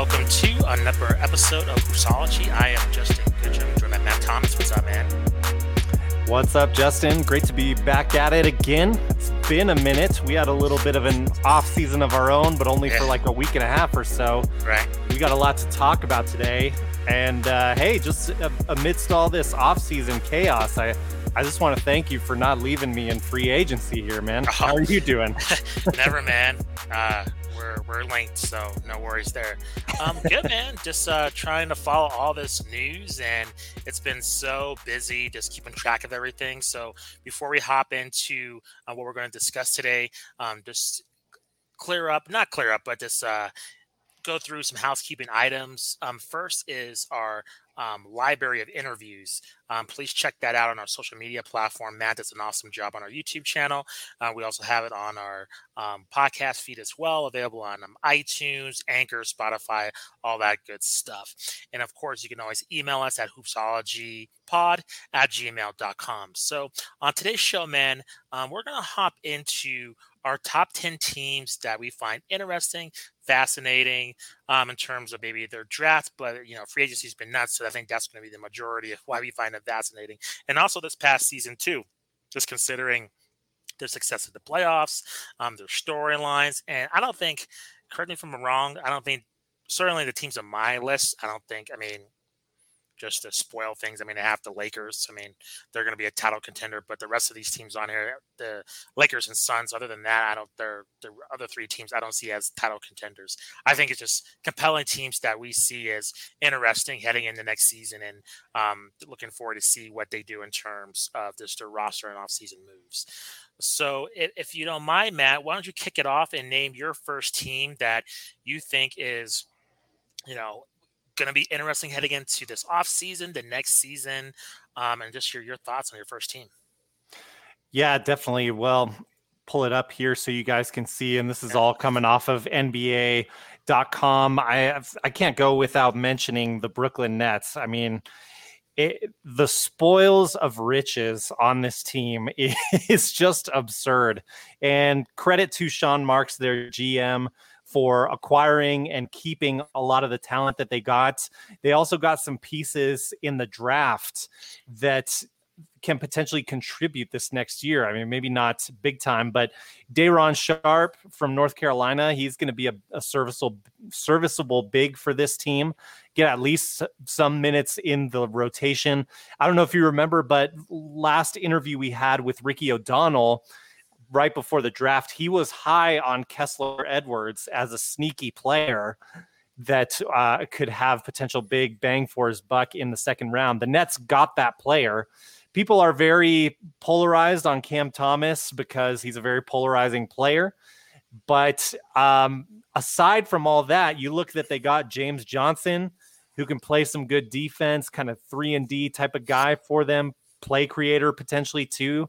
Welcome to another episode of Hoopsology. I am Justin Goodrum, joined by Matt Thomas. What's up, man? What's up, Justin? Great to be back at it again. It's been a minute. We had a little bit of an off season of our own, but only Yeah. for like a week and a half or so. Right. We got a lot to talk about today. And uh, hey, just uh, amidst all this off season chaos, I, I just want to thank you for not leaving me in free agency here, man. How are you doing? Never, man. Uh, we're we're linked, so no worries there. Um, good, man. Just uh, trying to follow all this news, and it's been so busy just keeping track of everything. So before we hop into uh, what we're going to discuss today, um, just clear up, not clear up, but just uh, go through some housekeeping items. Um, first is our um, library of interviews. Um, please check that out on our social media platform. Matt does an awesome job on our YouTube channel. Uh, we also have it on our um, podcast feed as well, available on um, iTunes, Anchor, Spotify, all that good stuff. And of course, you can always email us at hoopsologypod at gmail.com. So on today's show, man, um, we're going to hop into our top 10 teams that we find interesting, fascinating um, in terms of maybe their draft, but you know, free agency's been nuts. So I think that's going to be the majority of why we find it fascinating. And also this past season, too, just considering their success at the playoffs, um, their storylines. And I don't think, correct me if I'm wrong, I don't think, certainly the teams on my list, I don't think, I mean, just to spoil things. I mean, they have the Lakers. I mean, they're going to be a title contender, but the rest of these teams on here, the Lakers and Suns, other than that, I don't. They're the other three teams I don't see as title contenders. I think it's just compelling teams that we see as interesting heading into next season, and um, looking forward to see what they do in terms of just their roster and off-season moves. So, if, if you don't mind, Matt, why don't you kick it off and name your first team that you think is, you know, going to be interesting heading into this off season, the next season, um, and just your your thoughts on your first team. Yeah, definitely. Well, pull it up here so you guys can see. And this is all coming off of NBA.com. I have, I can't go without mentioning the Brooklyn Nets. I mean, it, the spoils of riches on this team is just absurd. And credit to Sean Marks, their GM, for acquiring and keeping a lot of the talent that they got. They also got some pieces in the draft that can potentially contribute this next year. I mean, maybe not big time, but Day'Ron Sharpe from North Carolina, he's going to be a, a, serviceable serviceable big for this team. Get at least some minutes in the rotation. I don't know if you remember, but last interview we had with Ricky O'Donnell right before the draft, he was high on Kessler Edwards as a sneaky player that uh, could have potential big bang for his buck in the second round. The Nets got that player people are very polarized on Cam Thomas because he's a very polarizing player. But um, aside from all that, you look that they got James Johnson, who can play some good defense, kind of three and D type of guy for them, play creator potentially too.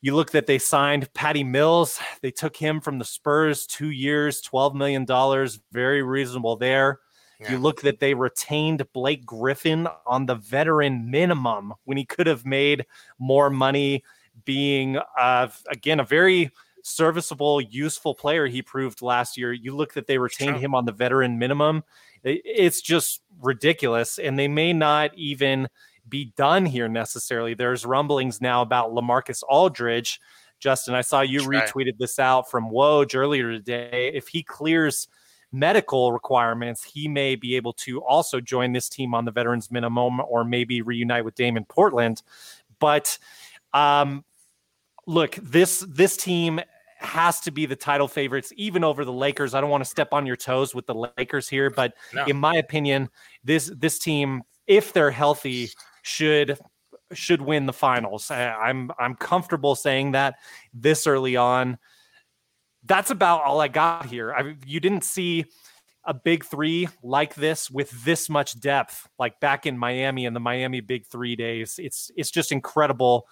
You look that they signed Patty Mills. They took him from the Spurs, two years, $12 million, very reasonable there. Yeah. You look that they retained Blake Griffin on the veteran minimum when he could have made more money, being uh, again a very serviceable, useful player he proved last year. You look that they retained him on the veteran minimum. It's just ridiculous, and they may not even be done here necessarily. There's rumblings now about LaMarcus Aldridge. Justin, I saw you retweeted this out from Woj earlier today. If he clears medical requirements, he may be able to also join this team on the veterans minimum or maybe reunite with Damon Portland. But um, look, this this team has to be the title favorites, even over the Lakers. I don't want to step on your toes with the Lakers here, but no. in my opinion, this this team, if they're healthy, should should win the finals. I'm I'm comfortable saying that this early on that's about all I got here. I you didn't see a big three like this with this much depth, like back in Miami in the Miami Big Three days. It's it's just incredible.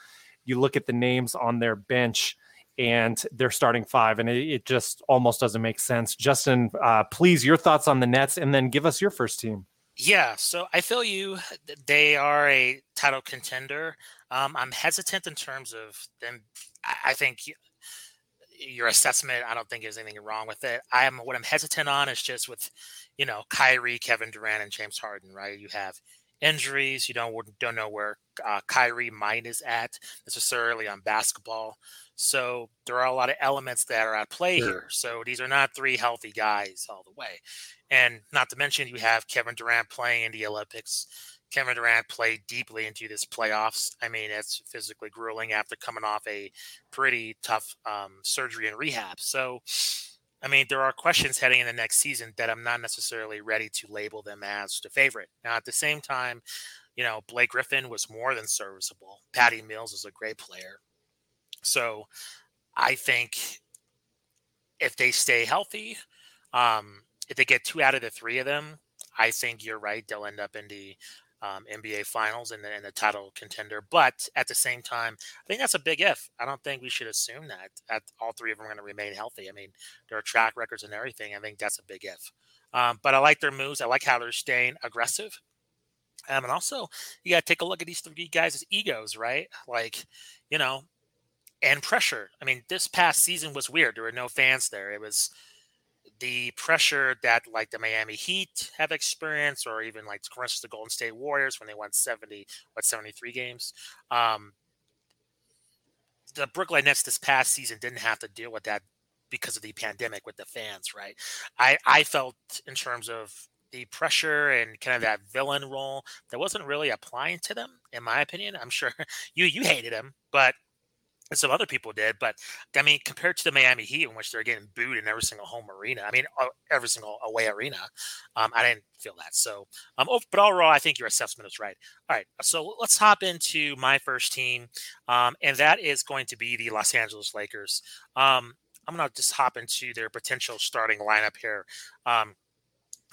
You look at the names on their bench and they're starting five, and it, it just almost doesn't make sense. Justin, uh, please, your thoughts on the Nets, and then give us your first team. Yeah, so I feel you. They are a title contender. Um, I'm hesitant in terms of them. I think your assessment, I don't think there's anything wrong with it. I'm what I'm hesitant on is just with, you know, Kyrie, Kevin Durant, and James Harden. Right? You have injuries. You don't don't know where uh, Kyrie mind is at necessarily on basketball. So there are a lot of elements that are at play sure. here. So these are not three healthy guys all the way, and not to mention you have Kevin Durant playing in the Olympics. Kevin Durant played deeply into this playoffs. I mean, it's physically grueling after coming off a pretty tough um, surgery and rehab. So, I mean, there are questions heading in the next season that I'm not necessarily ready to label them as the favorite. Now, at the same time, you know, Blake Griffin was more than serviceable. Patty Mills is a great player. So, I think if they stay healthy, um, if they get two out of the three of them, I think you're right. They'll end up in the um, NBA Finals and the, and the title contender. But at the same time, I think that's a big if. I don't think we should assume that at all three of them are going to remain healthy. I mean, there are track records and everything. I think that's a big if. Um, but I like their moves. I like how they're staying aggressive. Um, and also, you got to take a look at these three guys' egos, right? Like, you know, and pressure. I mean, this past season was weird. There were no fans there. It was the pressure that like the Miami Heat have experienced, or even like for instance the Golden State Warriors when they won seventy what seventy three games. Um, the Brooklyn Nets this past season didn't have to deal with that because of the pandemic with the fans, right? I I felt in terms of the pressure and kind of that villain role that wasn't really applying to them, in my opinion. I'm sure you you hated him, but some other people did. But I mean, compared to the Miami Heat, in which they're getting booed in every single home arena, I mean, uh, every single away arena, um, I didn't feel that. So, um, but overall, I think your assessment is right. All right, so let's hop into my first team, um, and that is going to be the Los Angeles Lakers. Um, I'm to just hop into their potential starting lineup here. Um,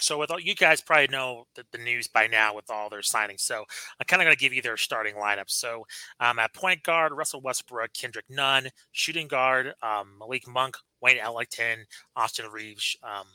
so with all you guys probably know the, the, news by now with all their signings. So I'm kind of going to give you their starting lineup. So um, at point guard, Russell Westbrook, Kendrick Nunn, shooting guard, um, Malik Monk, Wayne Ellington, Austin Reaves. Um,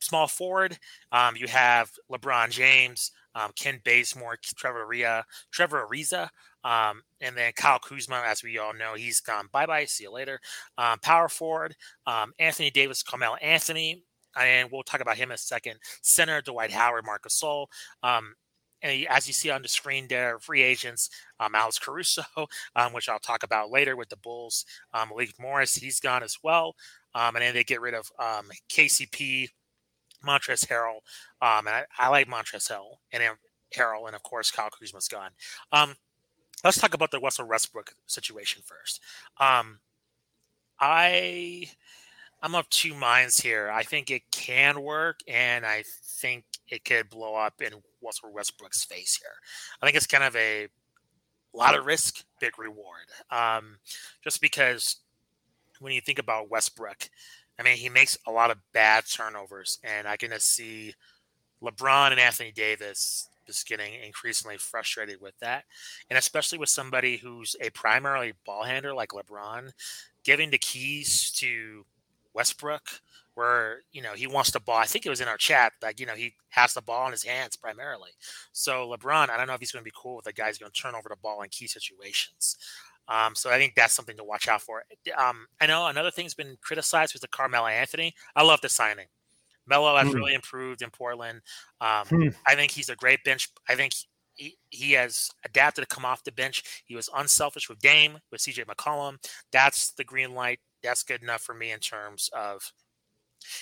small forward, um, you have LeBron James, um, Kent Bazemore, Trevor Ariza, Trevor Ariza, um, and then Kyle Kuzma, as we all know, he's gone bye bye. See you later. Um, power forward, um, Anthony Davis, Carmelo Anthony, and we'll talk about him in a second. Center Dwight Howard, Marcus Gasol. Um, and as you see on the screen there, free agents, um, Alex Caruso, um, which I'll talk about later with the Bulls. Um, Malik Morris, he's gone as well. Um, and then they get rid of um, KCP, Montrezl Harrell. Um, and I, I, like Montrezl Harrell and Harrell, and of course Kyle Kuzma's gone. Um, let's talk about the Russell Westbrook situation first. Um, I I'm of two minds here. I think it can work, and I think it could blow up in Westbrook's face here. I think it's kind of a lot of risk, big reward. Um, just because when you think about Westbrook, I mean, he makes a lot of bad turnovers, and I can see LeBron and Anthony Davis just getting increasingly frustrated with that. And especially with somebody who's a primarily ball handler like LeBron, giving the keys to Westbrook, where you know he wants the ball. I think it was in our chat that you know he has the ball in his hands primarily. So LeBron, I don't know if he's going to be cool with the guy who's going to turn over the ball in key situations. Um, so I think that's something to watch out for. Um, I know another thing's been criticized was the Carmelo Anthony. I love the signing. Melo has mm. really improved in Portland. Um, mm. I think he's a great bench. I think he, he has adapted to come off the bench. He was unselfish with Dame, with CJ McCollum. That's the green light that's good enough for me in terms of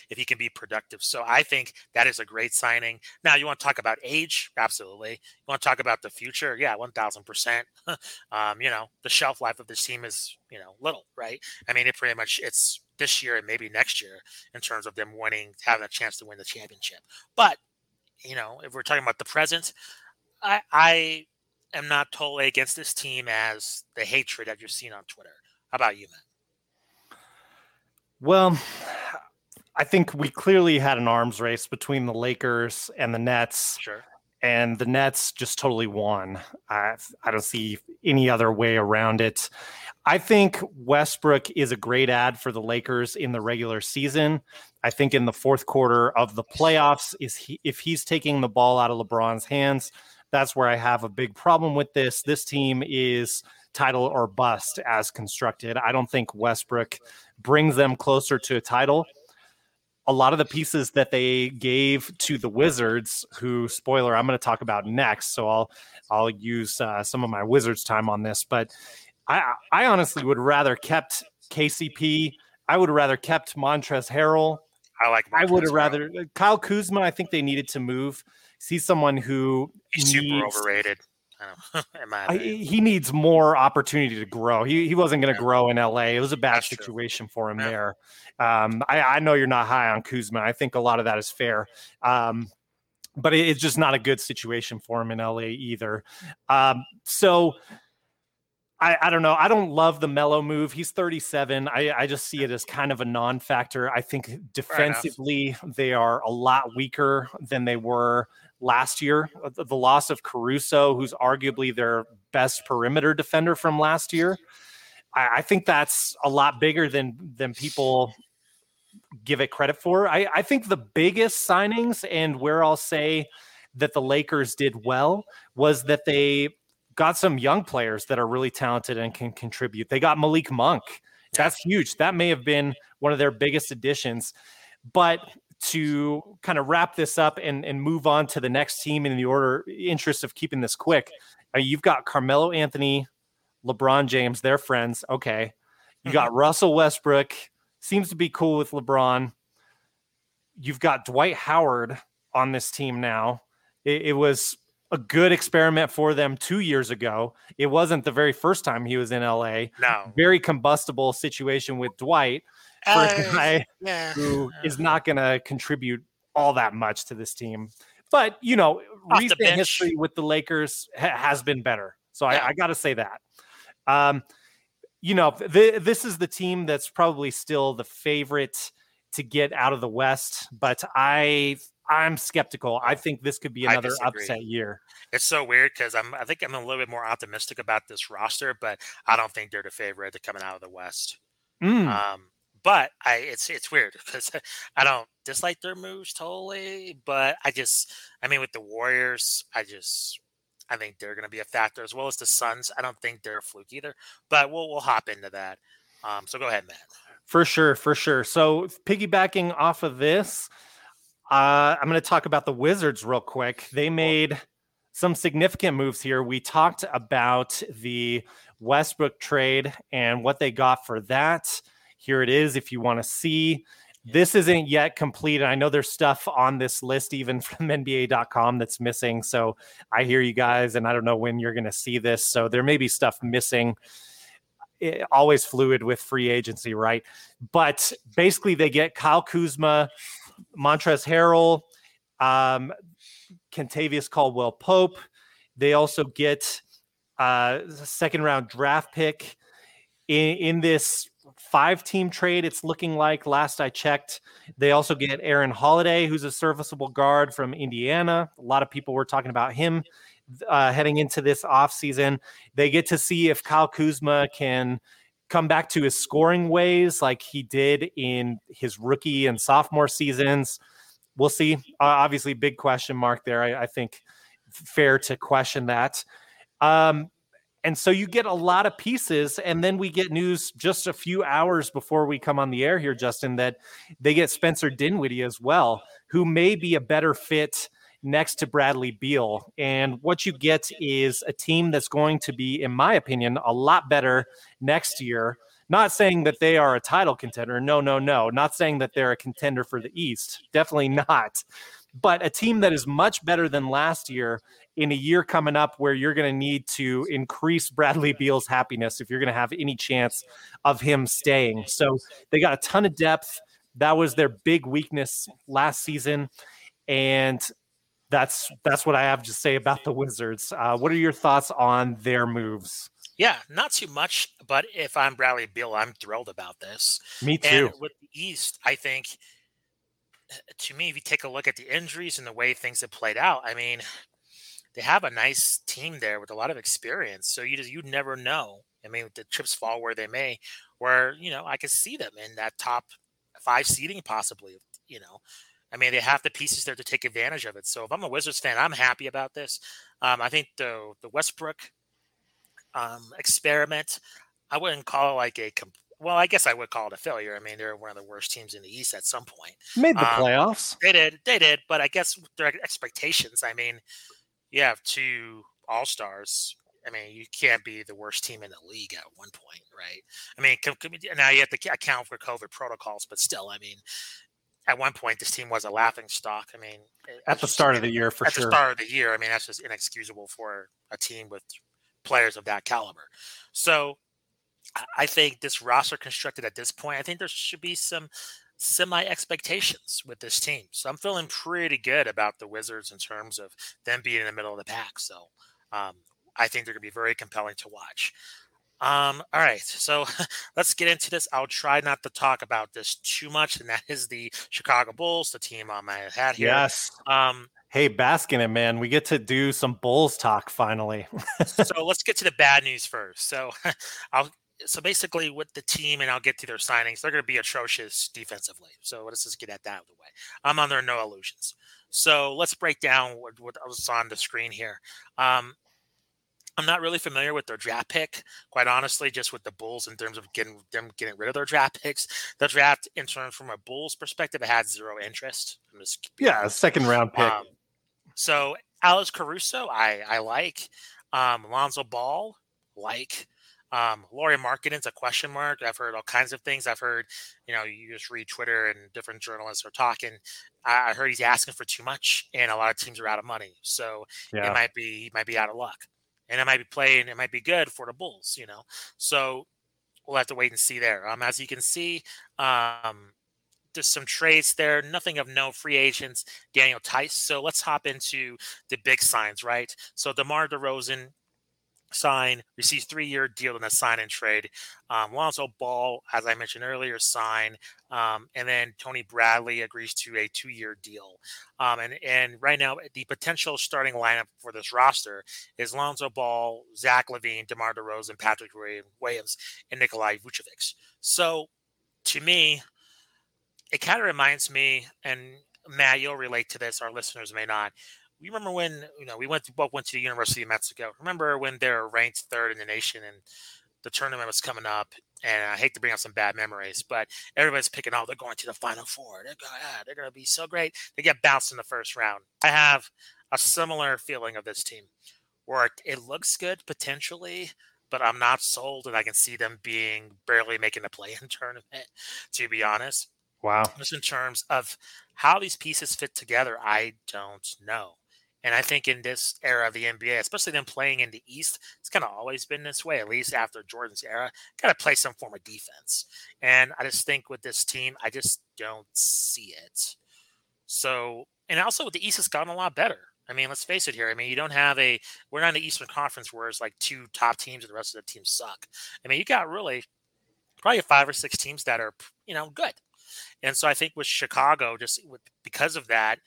if he can be productive. So I think that is a great signing. Now, you want to talk about age? Absolutely. You want to talk about the future? Yeah, 1000%. um, you know, the shelf life of this team is, you know, little, right? I mean, it pretty much, it's this year and maybe next year in terms of them winning, having a chance to win the championship. But, you know, if we're talking about the present, I, I am not totally against this team as the hatred that you're seeing on Twitter. How about you, man? Well, I think we clearly had an arms race between the Lakers and the Nets. Sure. And the Nets just totally won. I, I don't see any other way around it. I think Westbrook is a great ad for the Lakers in the regular season. I think in the fourth quarter of the playoffs, is he, if he's taking the ball out of LeBron's hands, that's where I have a big problem with this. This team is title or bust as constructed. I don't think Westbrook brings them closer to a title. A lot of the pieces that they gave to the Wizards, who spoiler I'm going to talk about next, so I'll I'll use uh, some of my Wizards time on this, but I I honestly would rather kept KCP. I would rather kept Montrezl Harrell. I like. Montrezl I would have rather Kyle Kuzma. I think they needed to move. See someone who he's needs, super overrated. I, he needs more opportunity to grow. He he wasn't going to yeah. grow in LA. It was a bad That's situation true. for him yeah. there. Um, I, I know you're not high on Kuzma. I think a lot of that is fair. Um, but it, it's just not a good situation for him in LA either. Um, so I, I don't know. I don't love the Melo move. He's 37. I, I just see it as kind of a non-factor. I think defensively they are a lot weaker than they were last year. Uh, the, the loss of Caruso, who's arguably their best perimeter defender from last year, I, I think that's a lot bigger than than people give it credit for. I, I think the biggest signings and where I'll say that the Lakers did well was that they got some young players that are really talented and can contribute. They got Malik Monk. That's huge. That may have been one of their biggest additions. But to kind of wrap this up and, and move on to the next team in the order interest of keeping this quick, uh, you've got Carmelo Anthony, LeBron James, they're friends. Okay. You got mm-hmm. Russell Westbrook, seems to be cool with LeBron. You've got Dwight Howard on this team now. It, it was a good experiment for them two years ago. It wasn't the very first time he was in LA. No. Very combustible situation with Dwight for uh, a guy yeah. who is not going to contribute all that much to this team. But, you know, Off recent history with the Lakers ha- has been better. So yeah. I, I got to say that. Um, you know, th- this is the team that's probably still the favorite to get out of the West, but I I'm skeptical. I think this could be another upset year. It's so weird because I'm I think I'm a little bit more optimistic about this roster, but I don't think they're the favorite to coming out of the West. Mm. Um, but I it's it's weird because I don't dislike their moves totally, but I just I mean with the Warriors, I just I think they're going to be a factor as well as the Suns. I don't think they're a fluke either, but we'll we'll hop into that. Um, so go ahead, Matt. For sure, for sure. So piggybacking off of this, uh, I'm going to talk about the Wizards real quick. They made some significant moves here. We talked about the Westbrook trade and what they got for that. Here it is if you want to see. This isn't yet complete. I know there's stuff on this list, even from NBA.com, that's missing. So I hear you guys, and I don't know when you're going to see this. So there may be stuff missing. It, always fluid with free agency, right? But basically, they get Kyle Kuzma, Montrezl Harrell, um, Kentavious Caldwell Pope. They also get uh, a second round draft pick in, in this five team trade. It's looking like last I checked. They also get Aaron Holiday, who's a serviceable guard from Indiana. A lot of people were talking about him uh, heading into this offseason. They get to see if Kyle Kuzma can come back to his scoring ways like he did in his rookie and sophomore seasons. We'll see. Uh, obviously, big question mark there. I, I, think fair to question that. Um, and so you get a lot of pieces, and then we get news just a few hours before we come on the air here, Justin, that they get Spencer Dinwiddie as well, who may be a better fit next to Bradley Beal. And what you get is a team that's going to be, in my opinion, a lot better next year. Not saying that they are a title contender. No, no, no. Not saying that they're a contender for the East. Definitely not. But a team that is much better than last year in a year coming up where you're going to need to increase Bradley Beal's happiness if you're going to have any chance of him staying. So they got a ton of depth. That was their big weakness last season. And that's that's what I have to say about the Wizards. Uh, what are your thoughts on their moves? Yeah, not too much, but if I'm Bradley Beal, I'm thrilled about this. Me too. And with the East, I think to me, if you take a look at the injuries and the way things have played out, I mean, they have a nice team there with a lot of experience. So you just you never know. I mean, the chips fall where they may. Where you know I could see them in that top five seeding possibly. You know, I mean, they have the pieces there to take advantage of it. So if I'm a Wizards fan, I'm happy about this. Um, I think the the Westbrook um, experiment, I wouldn't call it like a well, I guess I would call it a failure. I mean, they're one of the worst teams in the East at some point. Made the um, playoffs. They did, they did, but I guess their expectations. I mean, you have two All Stars. I mean, you can't be the worst team in the league at one point, right? I mean, now you have to account for COVID protocols, but still, I mean, at one point this team was a laughing stock. I mean, at the start of the year, for at sure. At the start of the year, I mean, that's just inexcusable for a team with players of that caliber. So I think this roster constructed at this point, I think there should be some semi expectations with this team. So I'm feeling pretty good about the Wizards in terms of them being in the middle of the pack. So um, I think they're going to be very compelling to watch. Um, all right, so let's get into this. I'll try not to talk about this too much, and that is the Chicago Bulls, the team on my hat here. Yes. Um, hey, basking it, man. We get to do some Bulls talk finally. so let's get to the bad news first. So I'll so basically with the team, and I'll get to their signings, they're going to be atrocious defensively. So let's just get at that out of the way. I'm under no illusions. So let's break down what, what was on the screen here. Um, I'm not really familiar with their draft pick, quite honestly, just with the Bulls in terms of getting them getting rid of their draft picks. The draft, in terms from a Bulls perspective, it had zero interest. yeah, second round pick. Um, so Alex Caruso, I I like. Um, Lonzo Ball, like. Um, Lauri Markkanen's a question mark. I've heard all kinds of things. I've heard, you know, you just read Twitter and different journalists are talking. I, I heard he's asking for too much, and a lot of teams are out of money, so yeah. it might be he might be out of luck, and it might be playing. It might be good for the Bulls, you know. So we'll have to wait and see there. Um, as you can see, um, there's some trades there, nothing of no free agents, Daniel Theis. So let's hop into the big signs, right? So DeMar DeRozan sign, receives three-year deal in a sign and trade. Um, Lonzo Ball, as I mentioned earlier, sign, um, and then Tony Bradley agrees to a two-year deal. Um, and and right now, the potential starting lineup for this roster is Lonzo Ball, Zach LaVine, DeMar DeRozan, Patrick Williams, and Nikolai Vucevic. So, to me, it kind of reminds me, and Matt, you'll relate to this. Our listeners may not we remember when you know we went to both went to the University of Mexico. Remember when they were ranked third in the nation and the tournament was coming up? And I hate to bring up some bad memories, but everybody's picking. Oh, they're going to the Final Four. They're going, ah, they're going to be so great. They get bounced in the first round. I have a similar feeling of this team, where it looks good potentially, but I'm not sold, and I can see them being barely making the play in tournament. To be honest, wow. Just in terms of how these pieces fit together, I don't know. And I think in this era of the NBA, especially them playing in the East, it's kind of always been this way, at least after Jordan's era. Got to play some form of defense. And I just think with this team, I just don't see it. So, and also with the East has gotten a lot better. I mean, let's face it here. I mean, you don't have a, we're not in the Eastern Conference where it's like two top teams and the rest of the teams suck. I mean, you got really probably five or six teams that are, you know, good. And so I think with Chicago, just with, because of that,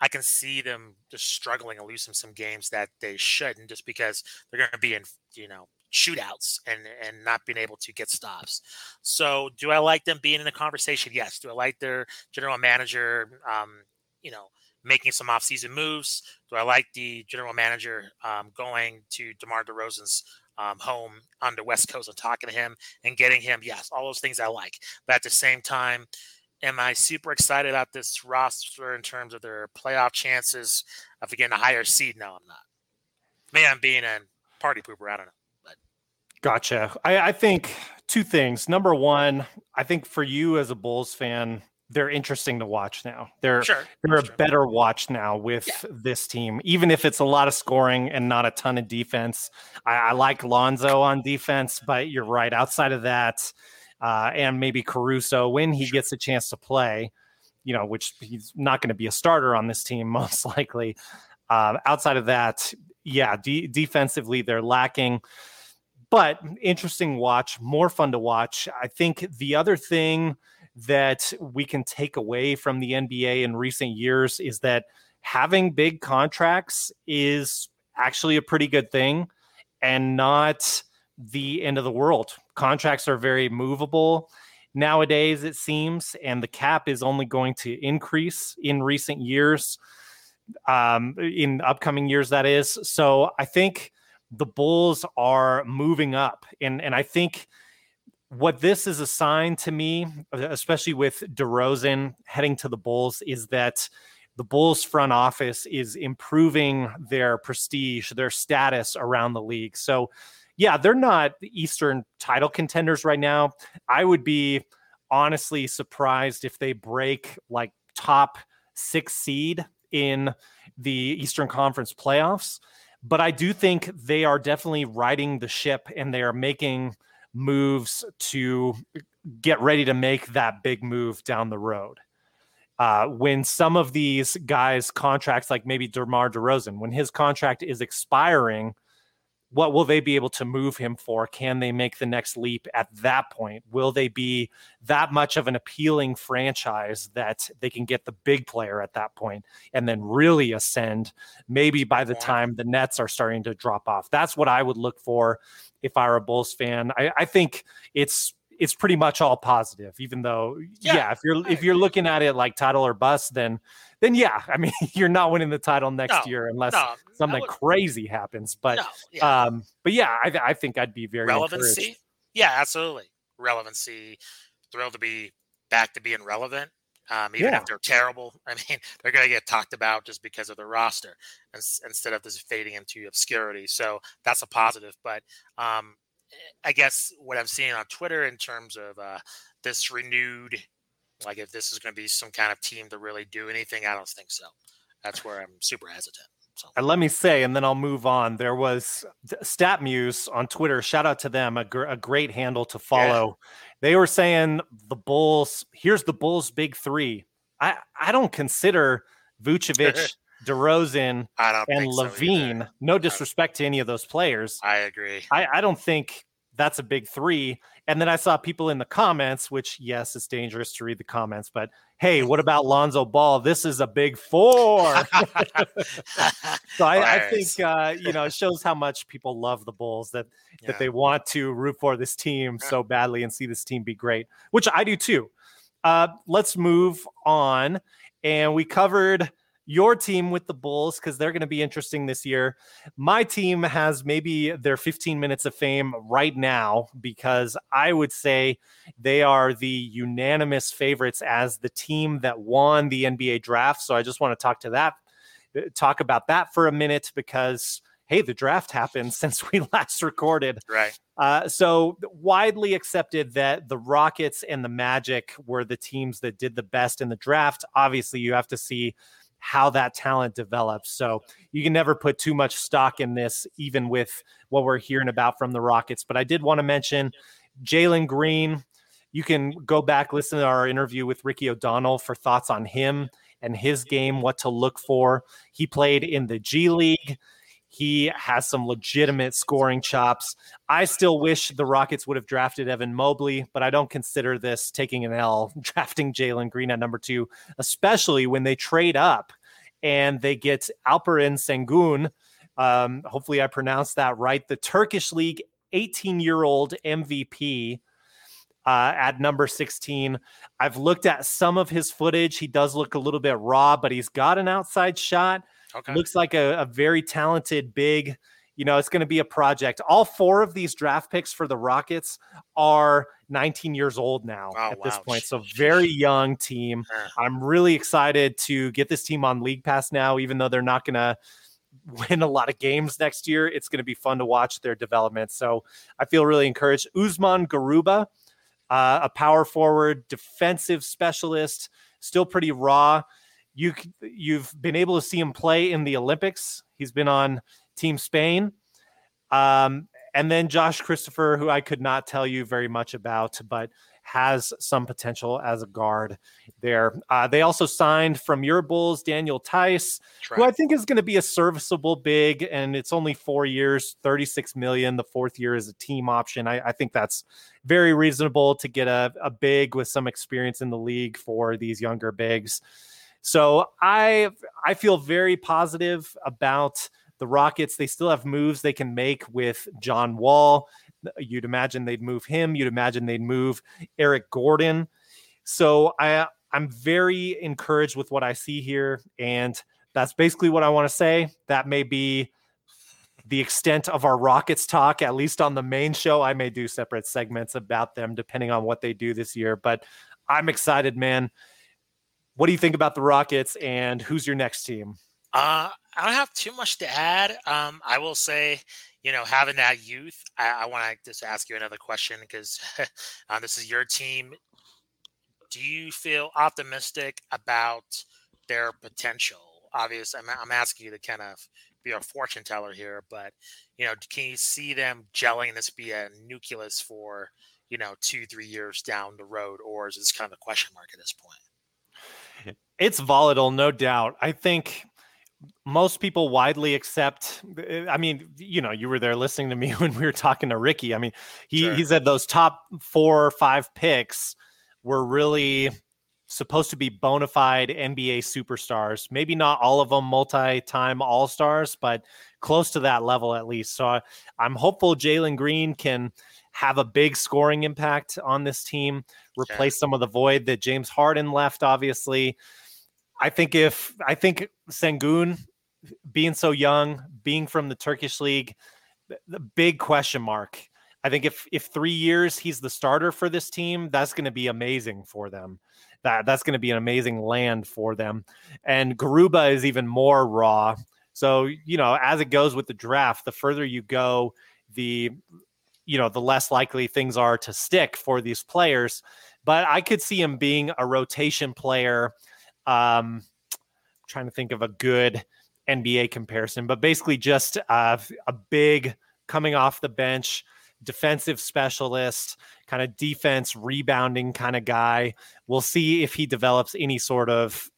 I can see them just struggling and losing some games that they shouldn't just because they're going to be in, you know, shootouts and and not being able to get stops. So, do I like them being in the conversation? Yes. Do I like their general manager, um, you know, making some offseason moves? Do I like the general manager um, going to DeMar DeRozan's um, home on the West Coast and talking to him and getting him? Yes, all those things I like. But at the same time, am I super excited about this roster in terms of their playoff chances of getting a higher seed? No, I'm not. Maybe I'm being a party pooper. I don't know. But. Gotcha. I, I think two things. Number one, I think for you as a Bulls fan, they're interesting to watch now. They're sure, they're a better watch now with yeah. this team, even if it's a lot of scoring and not a ton of defense. I, I like Lonzo on defense, but you're right. Outside of that, uh, and maybe Caruso when he gets a chance to play, you know, which he's not going to be a starter on this team, most likely. Uh, outside of that, yeah, de- defensively, they're lacking. But interesting watch, more fun to watch. I think the other thing that we can take away from the NBA in recent years is that having big contracts is actually a pretty good thing and not the end of the world. Contracts are very movable nowadays, it seems, and the cap is only going to increase in recent years, um, in upcoming years, that is. So I think the Bulls are moving up. And, and I think what this is a sign to me, uh, especially with DeRozan heading to the Bulls, is that the Bulls front office is improving their prestige, their status around the league. So, yeah, they're not Eastern title contenders right now. I would be honestly surprised if they break like top six seed in the Eastern Conference playoffs. But I do think they are definitely riding the ship and they are making moves to get ready to make that big move down the road. Uh, when some of these guys' contracts, like maybe DeMar DeRozan, when his contract is expiring, what will they be able to move him for? Can they make the next leap at that point? Will they be that much of an appealing franchise that they can get the big player at that point and then really ascend? Maybe by the time the Nets are starting to drop off. That's what I would look for if I were a Bulls fan. I, I think it's it's pretty much all positive even though yeah, yeah if you're if you're looking at it like title or bust then then yeah i mean you're not winning the title next no, year unless no, something would, crazy happens but no, yeah. um but yeah I, I think i'd be very relevancy encouraged. yeah absolutely relevancy thrilled to be back to being relevant um, even yeah. if they're terrible. I mean, they're going to get talked about just because of the roster instead of this fading into obscurity. So that's a positive. But um, I guess what I'm seeing on Twitter in terms of uh, this renewed, like if this is going to be some kind of team to really do anything, I don't think so. That's where I'm super hesitant. So. And let me say, and then I'll move on. There was StatMuse on Twitter. Shout out to them, a, gr- a great handle to follow. Yeah. They were saying the Bulls. Here's the Bulls' big three. I I don't consider Vucevic DeRozan, and LaVine. So no disrespect to any of those players. I agree. I, I don't think that's a big three. And then I saw people in the comments, which yes, it's dangerous to read the comments, but hey, what about Lonzo Ball? This is a big four. so I, I think uh, you know it shows how much people love the Bulls that yeah. that they want to root for this team so badly and see this team be great, which I do too. Uh, let's move on, and we covered your team with the Bulls because they're going to be interesting this year. My team has maybe their 15 minutes of fame right now because I would say they are the unanimous favorites as the team that won the NBA draft. So I just want to talk to that, talk about that for a minute because hey, the draft happened since we last recorded. Right. Uh, so widely accepted that the Rockets and the Magic were the teams that did the best in the draft. Obviously, you have to see how that talent develops. So you can never put too much stock in this, even with what we're hearing about from the Rockets. But I did want to mention Jalen Green. You can go back, listen to our interview with Ricky O'Donnell for thoughts on him and his game, what to look for. He played in the G League. He has some legitimate scoring chops. I still wish the Rockets would have drafted Evan Mobley, but I don't consider this taking an L drafting Jalen Green at number two, especially when they trade up and they get Alperen Sengun. Um, hopefully, I pronounced that right. The Turkish League 18 year old MVP. Uh, at number 16. I've looked at some of his footage. He does look a little bit raw, but he's got an outside shot. Okay. Looks like a, a very talented big. You know, it's going to be a project. All four of these draft picks for the Rockets are 19 years old now oh, at wow. this point. So very young team. I'm really excited to get this team on League Pass now, even though they're not going to win a lot of games next year. It's going to be fun to watch their development. So I feel really encouraged. Usman Garuba, uh, a power forward, defensive specialist, still pretty raw you you've been able to see him play in the Olympics. He's been on Team Spain. Um, and then Josh Christopher, who I could not tell you very much about, but has some potential as a guard there. Uh, they also signed from your Bulls Daniel Theis, who I think is going to be a serviceable big, and it's only four years, 36 million. The fourth year is a team option. I, I think that's very reasonable to get a, a big with some experience in the league for these younger bigs. So I I feel very positive about the Rockets. They still have moves they can make with John Wall. You'd imagine they'd move him. You'd imagine they'd move Eric Gordon. So I I'm very encouraged with what I see here, and that's basically what I want to say. That may be the extent of our Rockets talk, at least on the main show. I may do separate segments about them depending on what they do this year, but I'm excited, man. What do you think about the Rockets and who's your next team? Uh, I don't have too much to add. Um, I will say, you know, having that youth, I, I want to just ask you another question because um, this is your team. Do you feel optimistic about their potential? Obviously, I'm, I'm asking you to kind of be a fortune teller here, but you know, can you see them gelling this be a nucleus for you know two, three years down the road, or is this kind of a question mark at this point? It's volatile, no doubt. I think most people widely accept eh, i mean you know you were there listening to me when we were talking to ricky. I mean he, sure. he said those top four or five picks were really supposed to be bona fide nba superstars. Maybe not all of them multi-time all-stars but close to that level at least. So I, i'm hopeful jalen green can have a big scoring impact on this team replace some of the void that james harden left obviously I think if I think Sengun being so young, being from the Turkish league, the big question mark. I think if if three years he's the starter for this team, that's going to be amazing for them. That that's going to be an amazing land for them. And Garuba is even more raw. So you know, as it goes with the draft, the further you go, the you know, the less likely things are to stick for these players. But I could see him being a rotation player um, trying to think of a good NBA comparison, but basically just uh, a big coming off the bench defensive specialist, kind of defense rebounding kind of guy. We'll see if he develops any sort of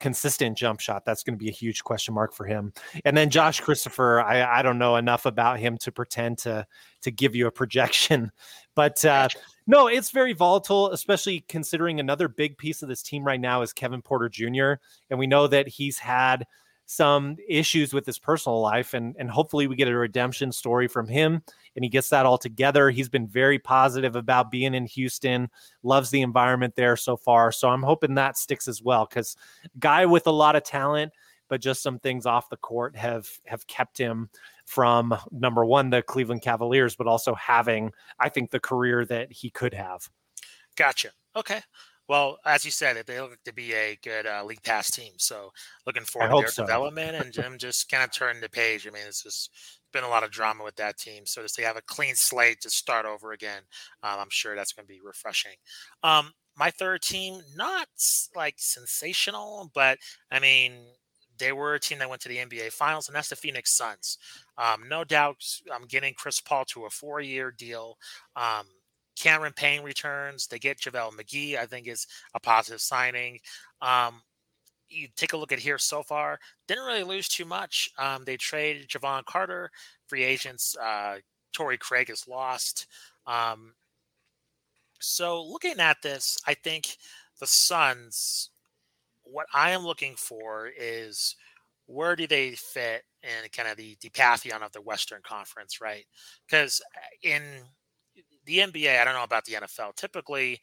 consistent jump shot. That's going to be a huge question mark for him. And then Josh Christopher, I, I don't know enough about him to pretend to to give you a projection, but uh, no, it's very volatile, especially considering another big piece of this team right now is Kevin Porter Jr. And we know that he's had some issues with his personal life and and hopefully we get a redemption story from him and he gets that all together he's been very positive about being in houston loves the environment there so far so i'm hoping that sticks as well because guy with a lot of talent but just some things off the court have have kept him from number one the cleveland cavaliers but also having i think the career that he could have gotcha okay well, as you said, they look to be a good uh, league pass team. So looking forward to their so. development and Jim just kind of turning the page. I mean, it's just been a lot of drama with that team. So just to have a clean slate to start over again, um, I'm sure that's going to be refreshing. Um, my third team, not like sensational, but I mean, they were a team that went to the NBA Finals, and that's the Phoenix Suns. Um, no doubt, I'm getting Chris Paul to a four-year deal. Um, Cameron Payne returns. They get JaVale McGee. I think is a positive signing. Um, you take a look at here so far, didn't really lose too much. Um, they trade Jevon Carter, free agents. Uh, Torrey Craig is lost. Um, so looking at this, I think the Suns. What I am looking for is where do they fit in kind of the, the pantheon of the Western Conference, right? Because uh, in the NBA, I don't know about the NFL. Typically,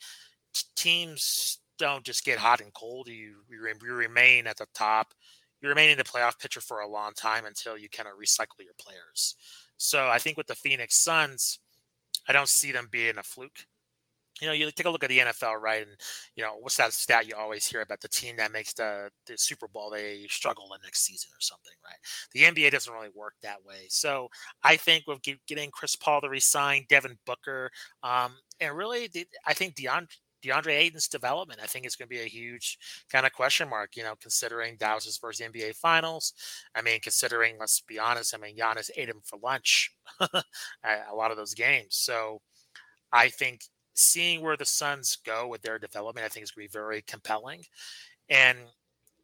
teams don't just get hot and cold. You, you, you remain at the top. You remain in the playoff picture for a long time until you kind of recycle your players. So I think with the Phoenix Suns, I don't see them being a fluke you know, you take a look at the NFL, right? And you know, what's that stat you always hear about the team that makes the, the Super Bowl? They struggle the next season or something, right? The NBA doesn't really work that way. So I think with getting Chris Paul to resign, Devin Booker, um, and really, the, I think DeAndre. DeAndre Ayton's development, I think, is going to be a huge kind of question mark. You know, considering Dallas's first NBA Finals. I mean, considering, let's be honest, I mean, Giannis ate him for lunch a lot of those games. So, I think seeing where the Suns go with their development, I think is going to be very compelling. And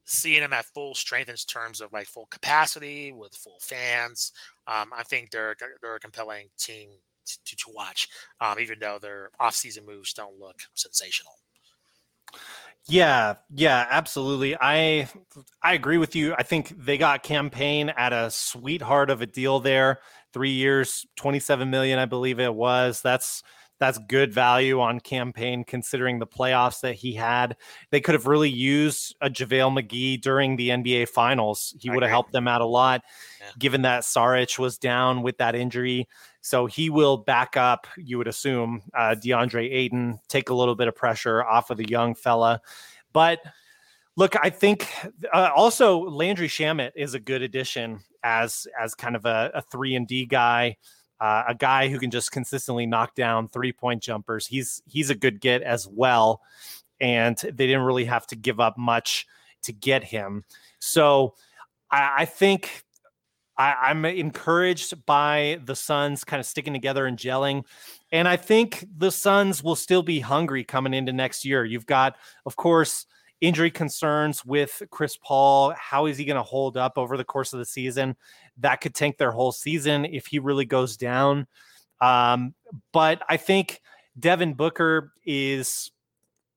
seeing them at full strength in terms of like full capacity with full fans, um, I think they're they're a compelling team to, to watch, um, even though their offseason moves don't look sensational. Yeah, yeah, absolutely. I I agree with you. I think they got Cam Payne at a sweetheart of a deal there. Three years, 27 million, I believe it was. That's that's good value on Cam Payne considering the playoffs that he had. They could have really used a JaVale McGee during the NBA finals. He would have helped them out a lot, yeah. given that Saric was down with that injury. So he will back up, you would assume, uh, DeAndre Ayton, take a little bit of pressure off of the young fella. But look, I think uh, also Landry Shamet is a good addition as as kind of a, a three and D guy. Uh, a guy who can just consistently knock down three point jumpers. He's he's a good get as well, and they didn't really have to give up much to get him. So I, I think I, am encouraged by the Suns kind of sticking together and gelling. And I think the Suns will still be hungry coming into next year. You've got, of course, injury concerns with Chris Paul. How is he going to hold up over the course of the season? That could tank their whole season if he really goes down. Um, but I think Devin Booker is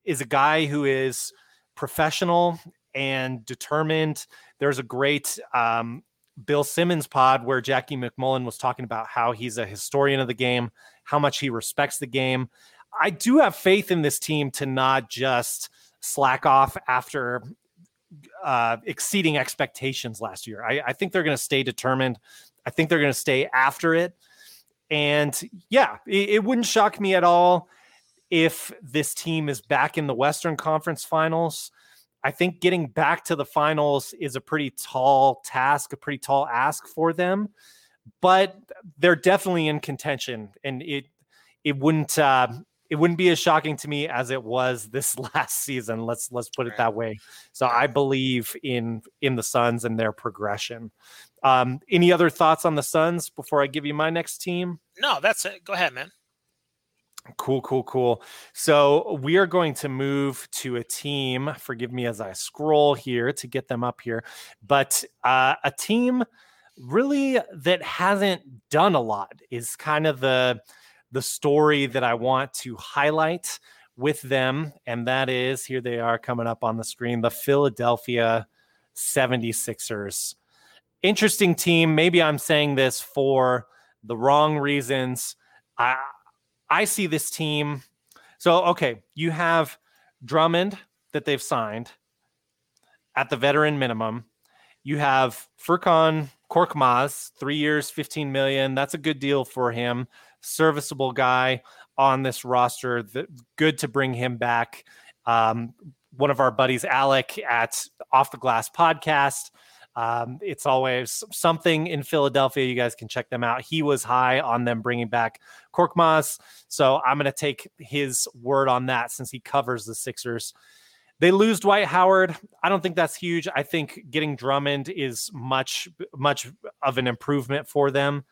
is a guy who is professional and determined. There's a great um, Bill Simmons pod where Jackie MacMullan was talking about how he's a historian of the game, how much he respects the game. I do have faith in this team to not just slack off after uh, exceeding expectations last year. I, I think they're going to stay determined. I think they're going to stay after it. And yeah, it, it wouldn't shock me at all if this team is back in the Western Conference Finals. I think getting back to the finals is a pretty tall task, a pretty tall ask for them, but they're definitely in contention, and it it wouldn't uh, it wouldn't be as shocking to me as it was this last season. Let's let's put it that way. So I believe in in the Suns and their progression. Um, any other thoughts on the Suns before I give you my next team? No, that's it. Go ahead, man. Cool, cool, cool. So we are going to move to a team. Forgive me as I scroll here to get them up here, but uh, a team really that hasn't done a lot is kind of the the story that I want to highlight with them, and that is here they are coming up on the screen: the Philadelphia 76ers. Interesting team. Maybe I'm saying this for the wrong reasons. I I see this team. So, okay, you have Drummond that they've signed at the veteran minimum. You have Furkan Korkmaz, three years, 15 million. That's a good deal for him. Serviceable guy on this roster. Good to bring him back. Um, one of our buddies, Alec, at Off the Glass podcast, um, it's always something in Philadelphia. You guys can check them out. He was high on them bringing back Korkmaz. So I'm going to take his word on that since he covers the Sixers. They lose Dwight Howard. I don't think that's huge. I think getting Drummond is much, much of an improvement for them.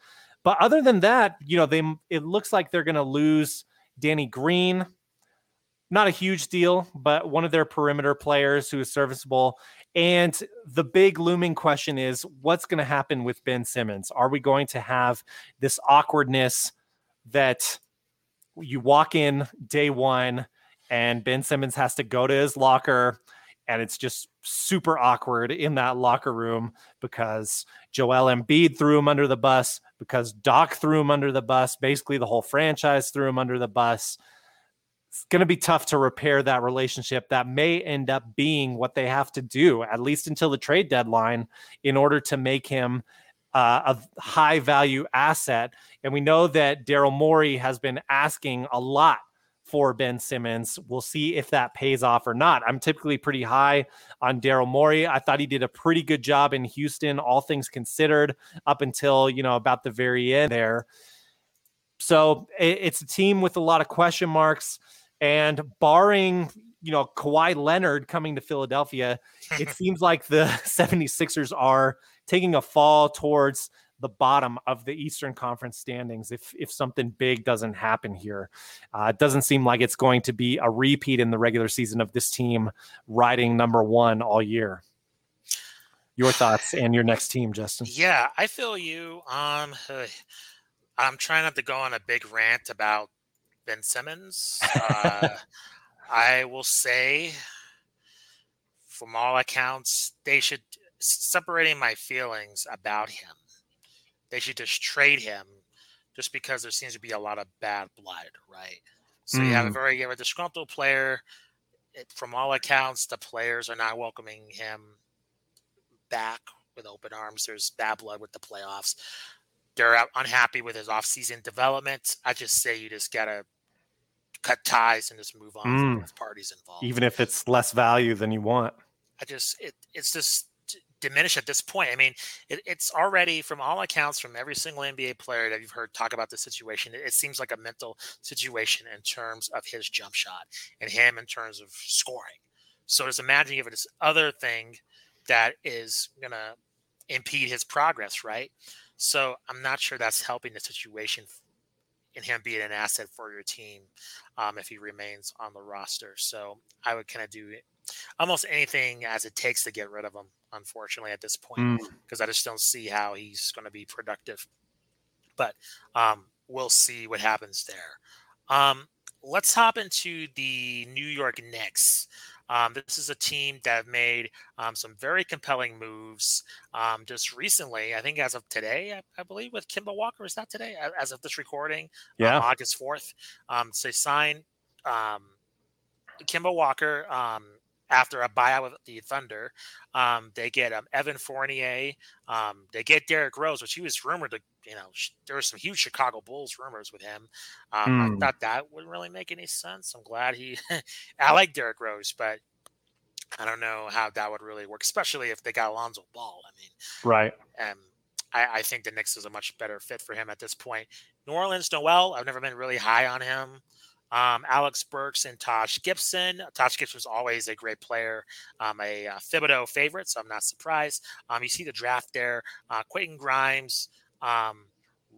But other than that, you know, they it looks like they're going to lose Danny Green. Not a huge deal, but one of their perimeter players who is serviceable. And the big looming question is what's going to happen with Ben Simmons? Are we going to have this awkwardness that you walk in day one and Ben Simmons has to go to his locker and it's just super awkward in that locker room because Joel Embiid threw him under the bus, because Doc threw him under the bus, basically the whole franchise threw him under the bus it's going to be tough to repair that relationship. That may end up being what they have to do, at least until the trade deadline, in order to make him uh, a high value asset. And we know that Daryl Morey has been asking a lot for Ben Simmons. We'll see if that pays off or not. I'm typically pretty high on Daryl Morey. I thought he did a pretty good job in Houston, all things considered, up until, you know, about the very end there. So it's a team with a lot of question marks. And barring, you know, Kawhi Leonard coming to Philadelphia, it seems like the 76ers are taking a fall towards the bottom of the Eastern Conference standings if if something big doesn't happen here. Uh, it doesn't seem like it's going to be a repeat in the regular season of this team riding number one all year. Your thoughts and your next team, Justin? Yeah, I feel you. Um, I'm trying not to go on a big rant about Ben Simmons. Uh, I will say, from all accounts, they should separating my feelings about him they should just trade him just because there seems to be a lot of bad blood, right? So mm. you have a mm. very you have a disgruntled player. It, from all accounts, the players are not welcoming him back with open arms. There's bad blood with the playoffs. They're unhappy with his offseason development. I just say you just gotta cut ties and just move on mm. with parties involved. Even if it's less value than you want. I just it, it's just diminish at this point. I mean, it, it's already, from all accounts, from every single NBA player that you've heard talk about the situation, it, it, seems like a mental situation in terms of his jump shot and him in terms of scoring. So just imagine you have this other thing that is going to impede his progress, right? So I'm not sure that's helping the situation in him being an asset for your team um, if he remains on the roster. So I would kind of do almost anything as it takes to get rid of him, unfortunately, at this point, because mm. I just don't see how he's going to be productive. But um, we'll see what happens there. Um, let's hop into the New York Knicks. Um, this is a team that have made um, some very compelling moves um, just recently. I think as of today, I, I, believe with Kemba Walker, is that today? As of this recording, um, yeah, August fourth. Um, so they signed um, Kemba Walker after a buyout with the Thunder. Um, they get um, Evan Fournier. Um, they get Derrick Rose, which he was rumored to, you know, sh- there were some huge Chicago Bulls rumors with him. Um, mm. I hmm. thought that wouldn't really make any sense. I'm glad he, I like Derrick Rose, but I don't know how that would really work, especially if they got Alonzo Ball. I mean, right. Um, I, I think the Knicks is a much better fit for him at this point. Nerlens Noel, I've never been really high on him um, Alec Burks and Taj Gibson. Taj Gibson was always a great player, um, a uh, Thibodeau favorite, so I'm not surprised. Um, you see the draft there: uh, Quentin Grimes, um,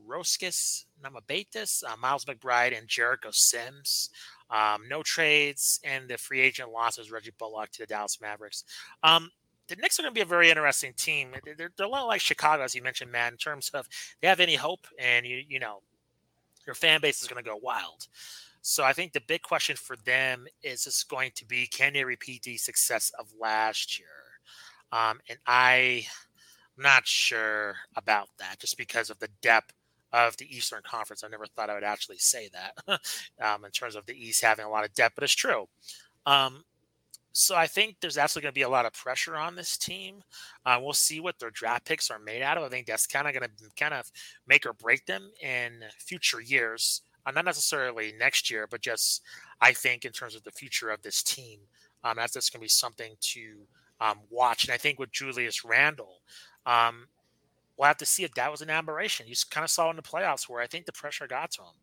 Rokas Jokubaitis, uh, Miles McBride, and Jericho Sims. Um, no trades, and the free agent loss was Reggie Bullock to the Dallas Mavericks. Um, the Knicks are going to be a very interesting team. They're, they're, a lot like Chicago, as you mentioned, man, in terms of they have any hope, and you you know your fan base is going to go wild. So I think the big question for them is just going to be can they repeat the success of last year? Um, and I'm not sure about that just because of the depth of the Eastern Conference. I never thought I would actually say that um, in terms of the East having a lot of depth, but it's true. Um, so I think there's actually going to be a lot of pressure on this team. Uh, we'll see what their draft picks are made out of. I think that's kind of going to kind of make or break them in future years uh, not necessarily next year, but just I think in terms of the future of this team, um, that's just going to be something to um, watch. And I think with Julius Randle, um, we'll have to see if that was an aberration. You kind of saw in the playoffs where I think the pressure got to him.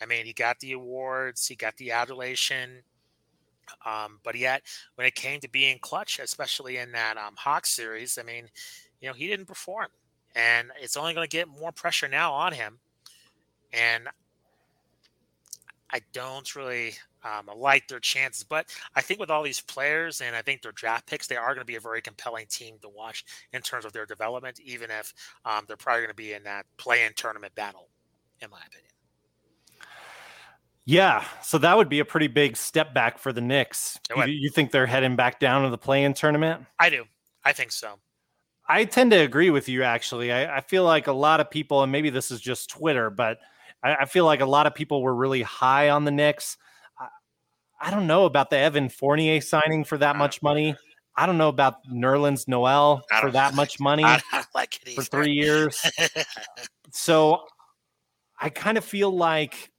I mean, he got the awards, he got the adulation. Um, but yet, when it came to being clutch, especially in that um, series, I mean, you know, he didn't perform. And it's only going to get more pressure now on him. And I don't really um, like their chances. But I think with all these players and I think their draft picks, they are going to be a very compelling team to watch in terms of their development, even if um, they're probably going to be in that play-in tournament battle, in my opinion. Yeah, so that would be a pretty big step back for the Knicks. You, you think they're heading back down to the play-in tournament? I do. I think so. I tend to agree with you. Actually, I, I feel like a lot of people, and maybe this is just Twitter, but – I, I, feel like a lot of people were really high on the Knicks. I, I don't know about the Evan Fournier signing for that much money. I don't know about Nerlens Noel for that much money like for three years. so I kind of feel like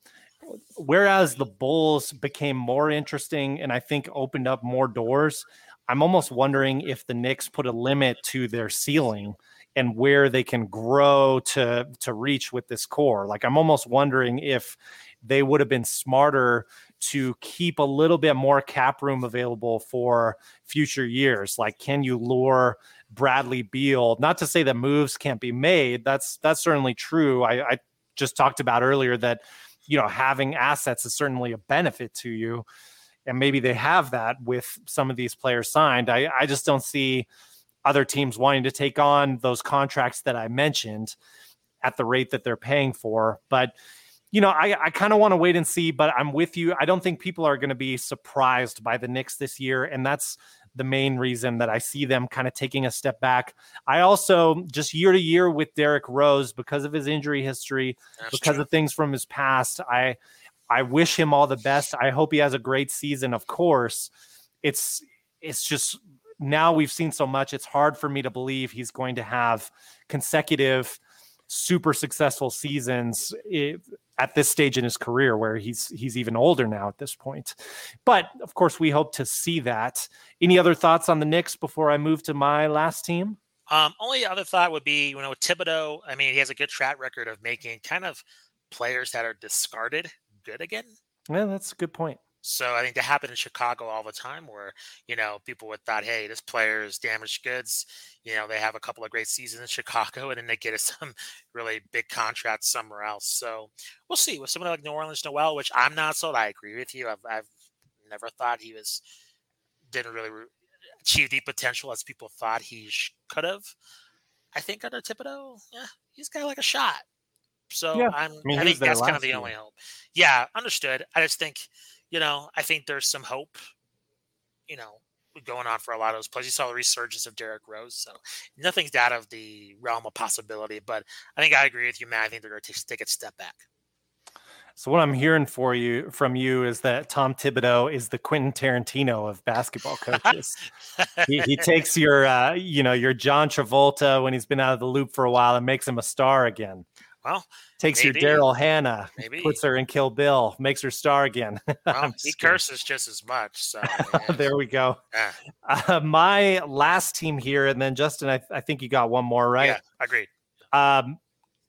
whereas the Bulls became more interesting and I think opened up more doors, I'm almost wondering if the Knicks put a limit to their ceiling and where they can grow to to reach with this core. Like I'm almost wondering if they would have been smarter to keep a little bit more cap room available for future years. Like, can you lure Bradley Beal. Not to say that moves can't be made. That's that's certainly true. I, I just talked about earlier that you know having assets is certainly a benefit to you, and maybe they have that with some of these players signed. I, I just don't see other teams wanting to take on those contracts that I mentioned at the rate that they're paying for. But you know, I, I kind of want to wait and see, but I'm with you. I don't think people are going to be surprised by the Knicks this year. And that's the main reason that I see them kind of taking a step back. I also just year to year with Derrick Rose because of his injury history, that's because true. of things from his past. I I wish him all the best. I hope he has a great season, of course. It's it's just now we've seen so much, it's hard for me to believe he's going to have consecutive super successful seasons at this stage in his career where he's he's even older now at this point. But of course we hope to see that. Any other thoughts on the Knicks before I move to my last team? Um, only other thought would be, you know, Thibodeau, I mean, he has a good track record of making kind of players that are discarded good again. Yeah, that's a good point. So I think that happened in Chicago all the time where, you know, people would thought, hey, this player is damaged goods. You know, they have a couple of great seasons in Chicago and then they get some really big contracts somewhere else. So we'll see with someone like Nerlens Noel, which I'm not sold. I agree with you. I've, I've never thought he was, didn't really re- achieve the potential as people thought he sh- could have. I think under Thibodeau, yeah, he's got like a shot. So yeah. I'm, I, mean, I think that's kind of the year. only hope. Yeah, understood. I just think you know, I think there's some hope, you know, going on for a lot of those players. You saw the resurgence of Derrick Rose, so nothing's out of the realm of possibility. But I think I agree with you, Matt. I think they're going to take a step back. So what I'm hearing for you from you is that Tom Thibodeau is the Quentin Tarantino of basketball coaches. he, he, takes your, uh, you know, your John Travolta when he's been out of the loop for a while and makes him a star again. Well, takes maybe, your Daryl Hannah, maybe. puts her in Kill Bill, makes her star again. Well, he curses just as much. So yeah. there we go. Yeah. Uh, my last team here, and then Justin, I, I, think you got one more, right? Yeah, agreed. Um,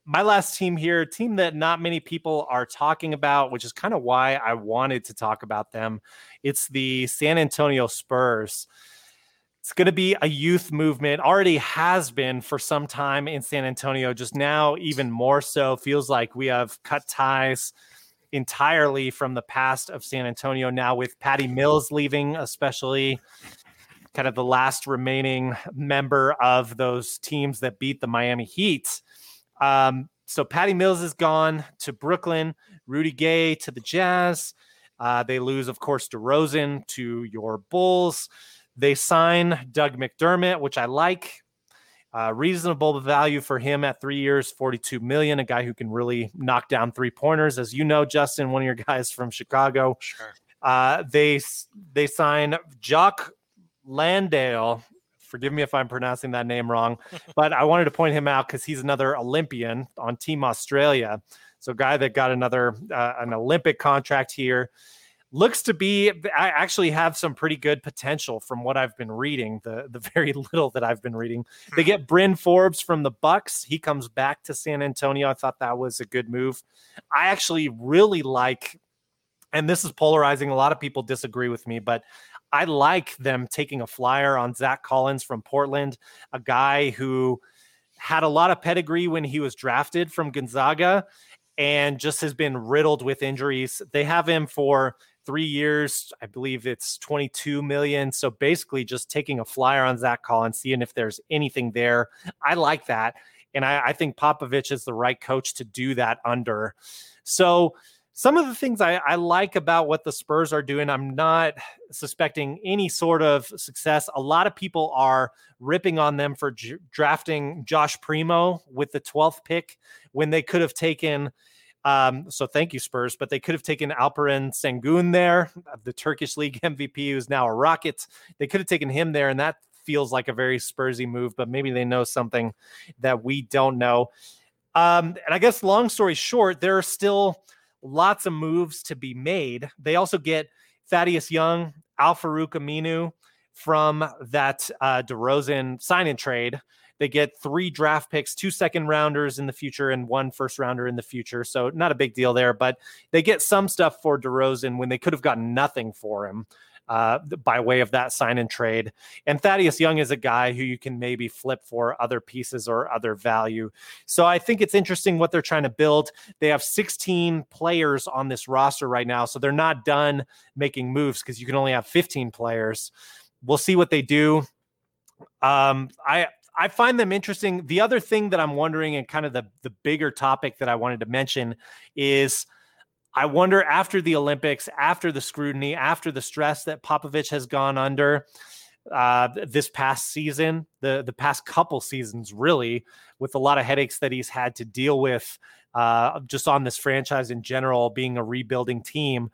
my last team here, team that not many people are talking about, which is kind of why I wanted to talk about them. It's the San Antonio Spurs. It's going to be a youth movement, already has been for some time in San Antonio, just now, even more so. Feels like we have cut ties entirely from the past of San Antonio now, with Patty Mills leaving, especially kind of the last remaining member of those teams that beat the Miami Heat. Um, so Patty Mills is gone to Brooklyn, Rudy Gay to the Jazz. Uh, they lose, of course, DeRozan to your Bulls. They sign Doug McDermott, which I like. Uh, reasonable value for him at three years, 42 million. A guy who can really knock down three pointers, as you know, Justin, one of your guys from Chicago. Sure. Uh, they they sign Jock Landale. Forgive me if I'm pronouncing that name wrong, but I wanted to point him out because he's another Olympian on Team Australia. So, guy that got another uh, an Olympic contract here looks to be I actually have some pretty good potential from what I've been reading, the the very little that I've been reading. They get hmm. Bryn Forbes from the Bucks. He comes back to San Antonio. I thought that was a good move. I actually really like and this is polarizing. A lot of people disagree with me, but I like them taking a flyer on Zach Collins from Portland, a guy who had a lot of pedigree when he was drafted from Gonzaga and just has been riddled with injuries. They have him for three years. I believe it's 22 million. So basically, just taking a flyer on Zach Collins, seeing if there's anything there. I like that. And I, I think Popovich is the right coach to do that under. So, some of the things I, I, like about what the Spurs are doing, I'm not suspecting any sort of success. A lot of people are ripping on them for j- drafting Josh Primo with the 12th pick when they could have taken um, so thank you, Spurs. But they could have taken Alperen Sengun there, the Turkish league MVP, who's now a Rocket. They could have taken him there, and that feels like a very Spursy move. But maybe they know something that we don't know. Um, and I guess, long story short, there are still lots of moves to be made. They also get Thaddeus Young, Al Farouq Aminu from that uh, DeRozan sign and trade. They get three draft picks, two second rounders in the future, and one first rounder in the future. So not a big deal there, but they get some stuff for DeRozan when they could have gotten nothing for him. uh, by way of that sign and trade. And Thaddeus Young is a guy who you can maybe flip for other pieces or other value. So I think it's interesting what they're trying to build. They have 16 players on this roster right now, so they're not done making moves because you can only have 15 players. We'll see what they do. Um, I I find them interesting. The other thing that I'm wondering, and kind of the the bigger topic that I wanted to mention, is I wonder after the Olympics, after the scrutiny, after the stress that Popovich has gone under uh, this past season, the the past couple seasons, really, with a lot of headaches that he's had to deal with, uh, just on this franchise in general, being a rebuilding team.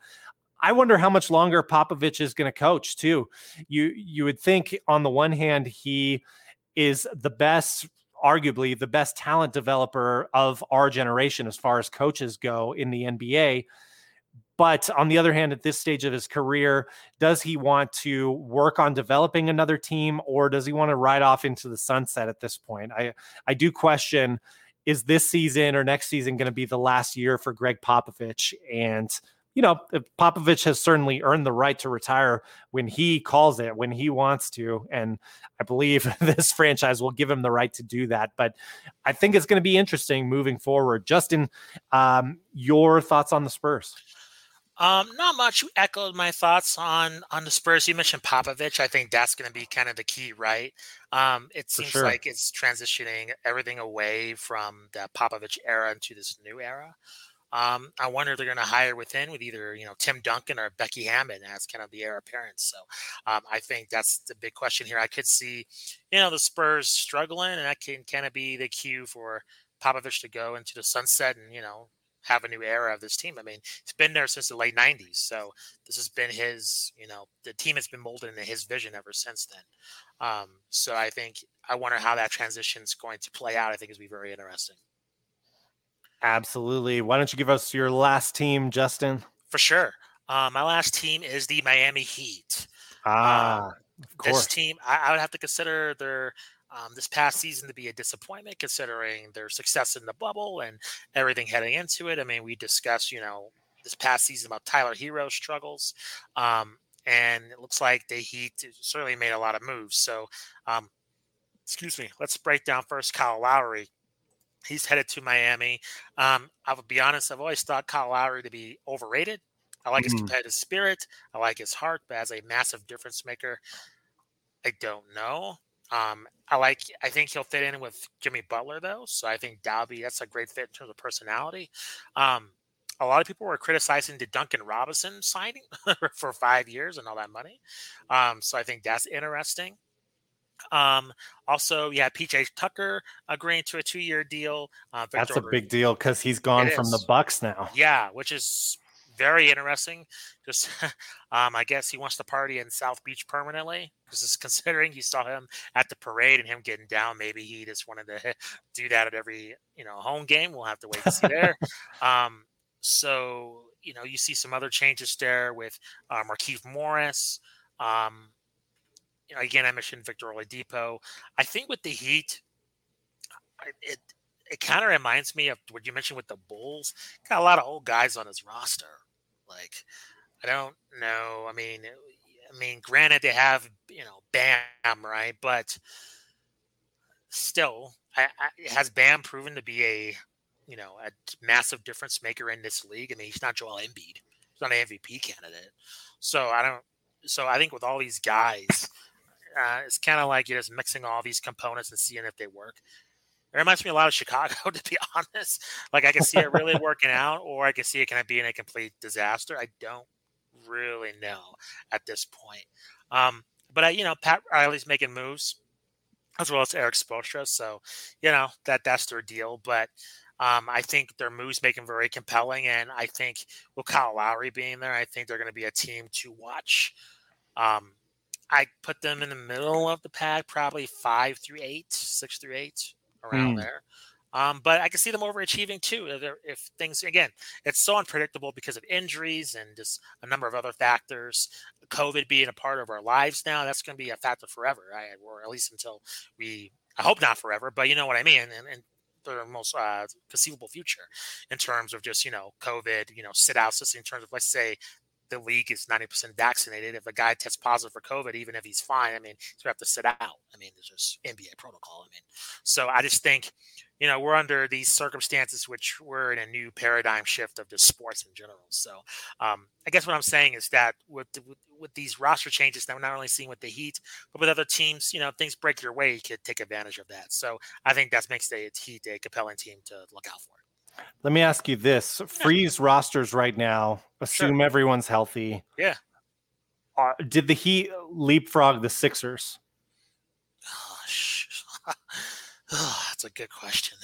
I wonder how much longer Popovich is going to coach too. You you would think on the one hand he is the best arguably the best talent developer of our generation as far as coaches go in the NBA. But on the other hand, at this stage of his career, does he want to work on developing another team or does he want to ride off into the sunset at this point? I, I do question is this season or next season going to be the last year for Gregg Popovich? And you know, Popovich has certainly earned the right to retire when he calls it, when he wants to. And I believe this franchise will give him the right to do that. But I think it's going to be interesting moving forward. Justin, um, your thoughts on the Spurs? Um, not much. You echoed my thoughts on on the Spurs. You mentioned Popovich. I think that's going to be kind of the key, right? Um, it seems sure. like it's transitioning everything away from the Popovich era into this new era. Um, I wonder if they're going to hire within with either you know Tim Duncan or Becky Hammon as kind of the heir apparent. So um, I think that's the big question here. I could see you know the Spurs struggling, and that can kind of be the cue for Popovich to go into the sunset and you know have a new era of this team. I mean, it's been there since the late '90s, so this has been his. You know, the team has been molded into his vision ever since then. Um, so I think I wonder how that transition is going to play out. I think is be very interesting. Absolutely. Why don't you give us your last team, Justin? For sure. Uh, my last team is the Miami Heat. Ah, um, of course. This team, I, I, would have to consider their um, this past season to be a disappointment, considering their success in the bubble and everything heading into it. I mean, we discussed, you know, this past season about Tyler Herro's struggles, um, and it looks like the Heat certainly made a lot of moves. So, um, excuse me, let's break down first Kyle Lowry. He's headed to Miami. Um, I will be honest, I've always thought Kyle Lowry to be overrated. I like mm-hmm. his competitive spirit. I like his heart, but as a massive difference maker, I don't know. Um, I like. I think he'll fit in with Jimmy Butler though, so I think Dalby that's a great fit in terms of personality. Um, a lot of people were criticizing the Duncan Robinson signing for five years and all that money. Um, so I think that's interesting. Um, also, yeah, PJ Tucker agreeing to a two-year deal. Uh, That's a big deal because he's gone it from is. the Bucks now. Yeah, which is very interesting. Just, um, I guess he wants to party in South Beach permanently. Because considering you saw him at the parade and him getting down, maybe he just wanted to do that at every you know home game. We'll have to wait to see there. um, so you know, you see some other changes there with uh, Markieff Morris. Um, you know, again, I mentioned Victor Oladipo. I think with the Heat, it it kind of reminds me of what you mentioned with the Bulls. Got a lot of old guys on his roster. Like, I don't know. I mean, I mean, granted, they have you know Bam, right? But still, I, I, has Bam proven to be a you know a massive difference maker in this league? I mean, he's not Joel Embiid. He's not an MVP candidate. So I don't. So I think with all these guys, uh, it's kind of like you're just mixing all these components and seeing if they work. It reminds me a lot of Chicago, to be honest. Like I can see it really working out, or I can see it kind of being a complete disaster. I don't really know at this point. Um, but I, you know, Pat Riley's making moves as well as Erik Spoelstra, so you know that that's their deal. But um, I think their moves make them very compelling, and I think with Kyle Lowry being there, I think they're going to be a team to watch. Um, I put them in the middle of the pack, probably five through eight, six through eight, around mm. there. Um, but I can see them overachieving too. If, if, things again, it's so unpredictable because of injuries and just a number of other factors. COVID being a part of our lives now, that's going to be a factor forever, right? or at least until we. I hope not forever, but you know what I mean. And, and the most uh, conceivable future in terms of just you know COVID, you know, sit outs. Just in terms of let's say the league is 90% vaccinated. If a guy tests positive for COVID, even if he's fine, I mean, he's going to have to sit out. I mean, there's just NBA protocol. I mean, so I just think, you know, we're under these circumstances, which we're in a new paradigm shift of just sports in general. So um, I guess what I'm saying is that with, with, with these roster changes that we're not only seeing with the Heat, but with other teams, you know, things break your way, you could take advantage of that. So I think that makes the Heat a compelling team to look out for. Let me ask you this: freeze rosters right now. Assume sure. everyone's healthy. Yeah. Uh, did the Heat leapfrog the Sixers? Oh, oh, that's a good question.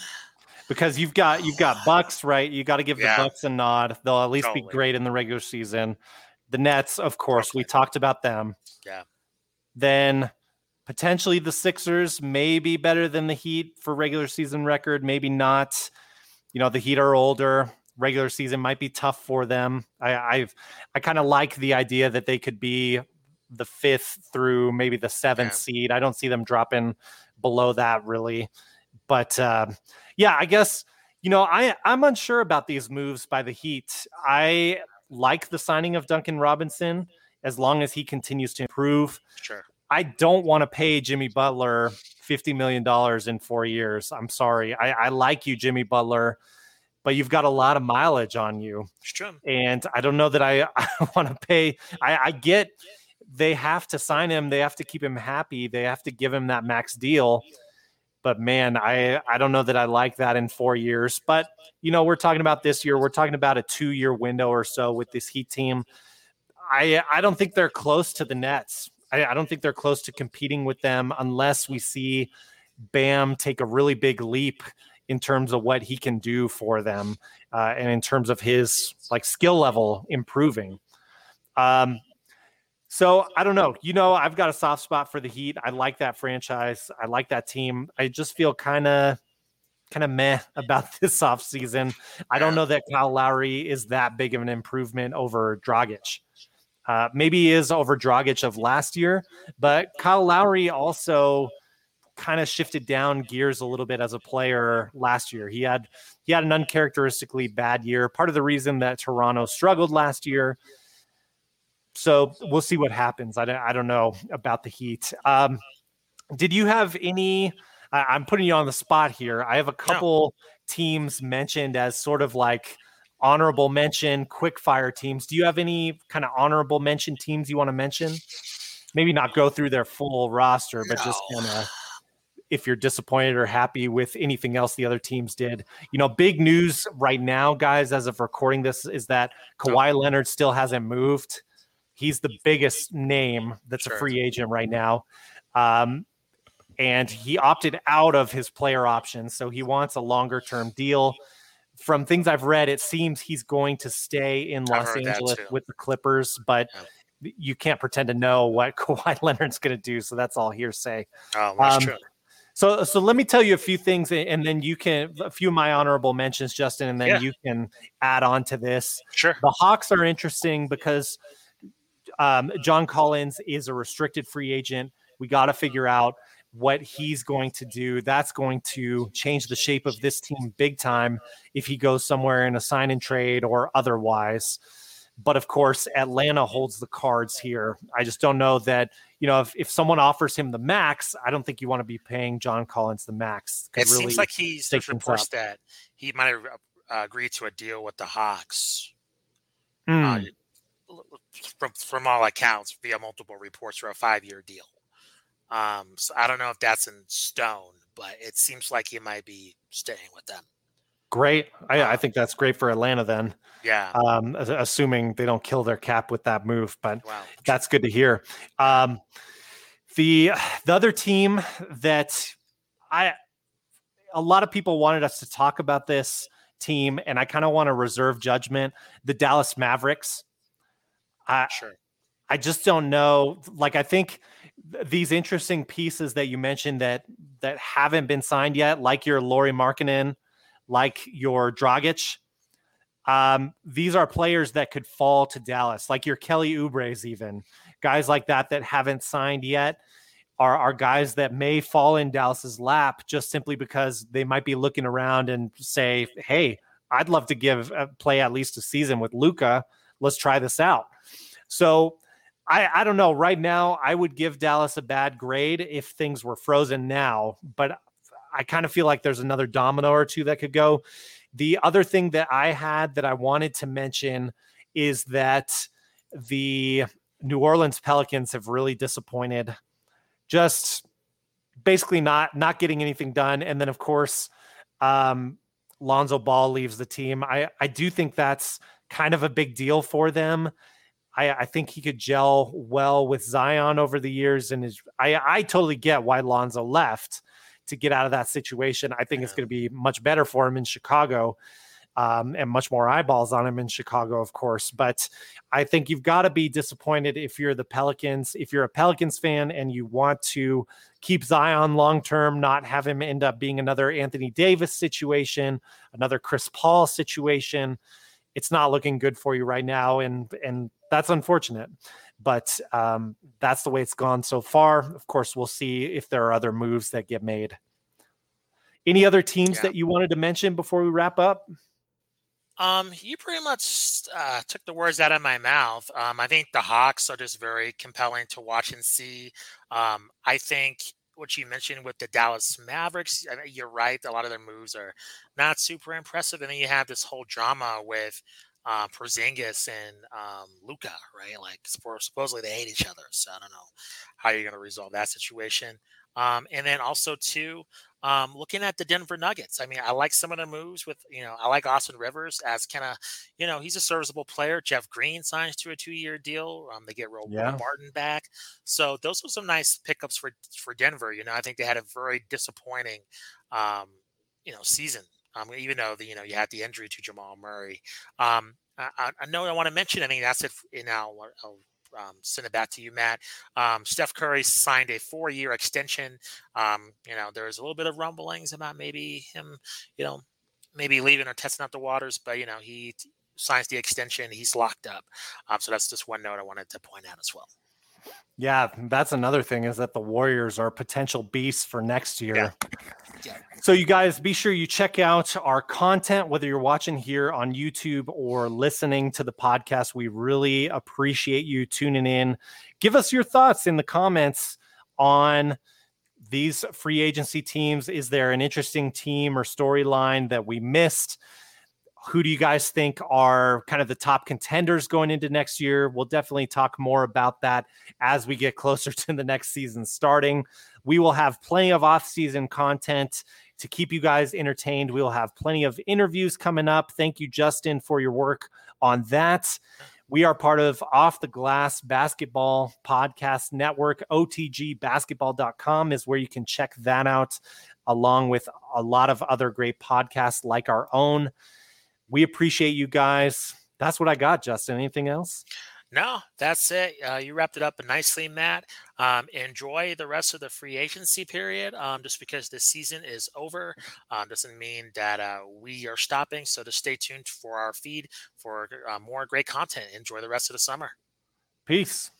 Because you've got you've got Bucks, right? You got to give yeah. the Bucks a nod. They'll at least totally. be great in the regular season. The Nets, of course, okay. we talked about them. Yeah. Then potentially the Sixers may be better than the Heat for regular season record, maybe not you know the Heat are older. Regular season might be tough for them. I, I've I kind of like the idea that they could be the fifth through maybe the seventh yeah. seed. I don't see them dropping below that really. But uh, yeah, I guess you know I I'm unsure about these moves by the Heat. I like the signing of Duncan Robinson as long as he continues to improve. Sure. I don't want to pay Jimmy Butler fifty million dollars in four years. I'm sorry. I, I, like you, Jimmy Butler, but you've got a lot of mileage on you. True. And I don't know that I, I want to pay. I, I get they have to sign him. They have to keep him happy. They have to give him that max deal. But man, I I don't know that I like that in four years. But you know, we're talking about this year. We're talking about a two year window or so with this Heat team. I I don't think they're close to the Nets. I, I don't think they're close to competing with them unless we see Bam take a really big leap in terms of what he can do for them uh, and in terms of his like skill level improving. Um, so I don't know. You know, I've got a soft spot for the Heat. I like that franchise. I like that team. I just feel kind of kind of meh about this off season. I don't know that Kyle Lowry is that big of an improvement over Dragic. Uh, maybe he is over Dragic of last year, but Kyle Lowry also kind of shifted down gears a little bit as a player last year. He had he had an uncharacteristically bad year. Part of the reason that Toronto struggled last year. So we'll see what happens. I don't, I don't know about the Heat. Um, did you have any? I, am putting you on the spot here. I have a couple no. teams mentioned as sort of like honorable mention, quick fire teams. Do you have any kind of honorable mention teams you want to mention? Maybe not go through their full roster, but no. just kind of if you're disappointed or happy with anything else the other teams did. You know, big news right now, guys, as of recording this, is that Kawhi. Leonard still hasn't moved. He's the biggest name that's sure. a free agent right now. Um, and he opted out of his player option. So he wants a longer term deal from things I've read, it seems he's going to stay in Los Angeles with the Clippers, but yeah. you can't pretend to know what Kawhi Leonard's going to do. So that's all hearsay. Oh, that's um, true. So, so let me tell you a few things, and then you can a few of my honorable mentions, Justin, and then yeah. you can add on to this. Sure. The Hawks are interesting because um, John Collins is a restricted free agent. We got to figure out what he's going to do. That's going to change the shape of this team big time if he goes somewhere in a sign and trade or otherwise. But of course, Atlanta holds the cards here. I just don't know that, you know, if, if someone offers him the max, I don't think you want to be paying John Collins the max. It really seems like he's there's reports that he might have uh, agreed to a deal with the Hawks. Mm. Uh, from from all accounts, via multiple reports, for a five year deal. Um, so I don't know if that's in stone, but it seems like he might be staying with them. Great. I, I um, think that's great for Atlanta then. Yeah. Um, assuming they don't kill their cap with that move, but wow. that's good to hear. Um, the the other team that I a lot of people wanted us to talk about this team, and I kind of want to reserve judgment. The Dallas Mavericks. I, sure. I just don't know. Like I think these interesting pieces that you mentioned that that haven't been signed yet, like your Lauri Markkanen, like your Dragic. Um, these are players that could fall to Dallas, like your Kelly Oubre's, even guys like that that haven't signed yet are are guys that may fall in Dallas's lap just simply because they might be looking around and say, "Hey, I'd love to give uh, play at least a season with Luka. Let's try this out." So I, I don't know. Right now, I would give Dallas a bad grade if things were frozen now, but I kind of feel like there's another domino or two that could go. The other thing that I had that I wanted to mention is that the New Orleans Pelicans have really disappointed. Just basically not not getting anything done, and then of course, um, Lonzo Ball leaves the team. I I do think that's kind of a big deal for them. I, I think he could gel well with Zion over the years, and is I I totally get why Lonzo left to get out of that situation. I think yeah. it's going to be much better for him in Chicago um, and much more eyeballs on him in Chicago, of course. But I think you've got to be disappointed if you're the Pelicans. If you're a Pelicans fan and you want to keep Zion long term, not have him end up being another Anthony Davis situation, another Chris Paul situation. It's not looking good for you right now, and and that's unfortunate. But um, that's the way it's gone so far. Of course, we'll see if there are other moves that get made. Any other teams yeah. that you wanted to mention before we wrap up? Um, you pretty much uh, took the words out of my mouth. Um, I think the Hawks are just very compelling to watch and see. Um, I think what you mentioned with the Dallas Mavericks, I mean, you're right. A lot of their moves are not super impressive, and then you have this whole drama with uh, Porzingis and um, Luka, right? Like supposedly they hate each other, so I don't know how you're going to resolve that situation. Um, and then also too, um, looking at the Denver Nuggets, I mean, I like some of the moves with, you know, I like Austin Rivers as kind of, you know, he's a serviceable player. Jeff Green signs to a two-year deal. Um, they get Roll yeah. Martin back, so those were some nice pickups for for Denver. You know, I think they had a very disappointing, um, you know, season. Um, even though the, you know you had the injury to Jamal Murray. Um, I, I know I want to mention. I mean, that's it. You I'll um, send it back to you, Matt. Um, Steph Curry signed a four-year extension. Um, you know, there's a little bit of rumblings about maybe him, you know, maybe leaving or testing out the waters, but you know, he signs the extension. He's locked up. Um, so that's just one note I wanted to point out as well. Yeah, that's another thing is that the Warriors are potential beasts for next year. Yeah. Yeah. So, you guys, be sure you check out our content, whether you're watching here on YouTube or listening to the podcast. We really appreciate you tuning in. Give us your thoughts in the comments on these free agency teams. Is there an interesting team or storyline that we missed? Who do you guys think are kind of the top contenders going into next year? We'll definitely talk more about that as we get closer to the next season starting. We will have plenty of off-season content to keep you guys entertained. We will have plenty of interviews coming up. Thank you, Justin, for your work on that. We are part of Off the Glass Basketball Podcast Network. OTGbasketball.com is where you can check that out, along with a lot of other great podcasts like our own. We appreciate you guys. That's what I got, Justin. Anything else? No, that's it. Uh, you wrapped it up nicely, Matt. Um, enjoy the rest of the free agency period. Um, just because the season is over um, doesn't mean that uh, we are stopping. So just stay tuned for our feed for uh, more great content. Enjoy the rest of the summer. Peace.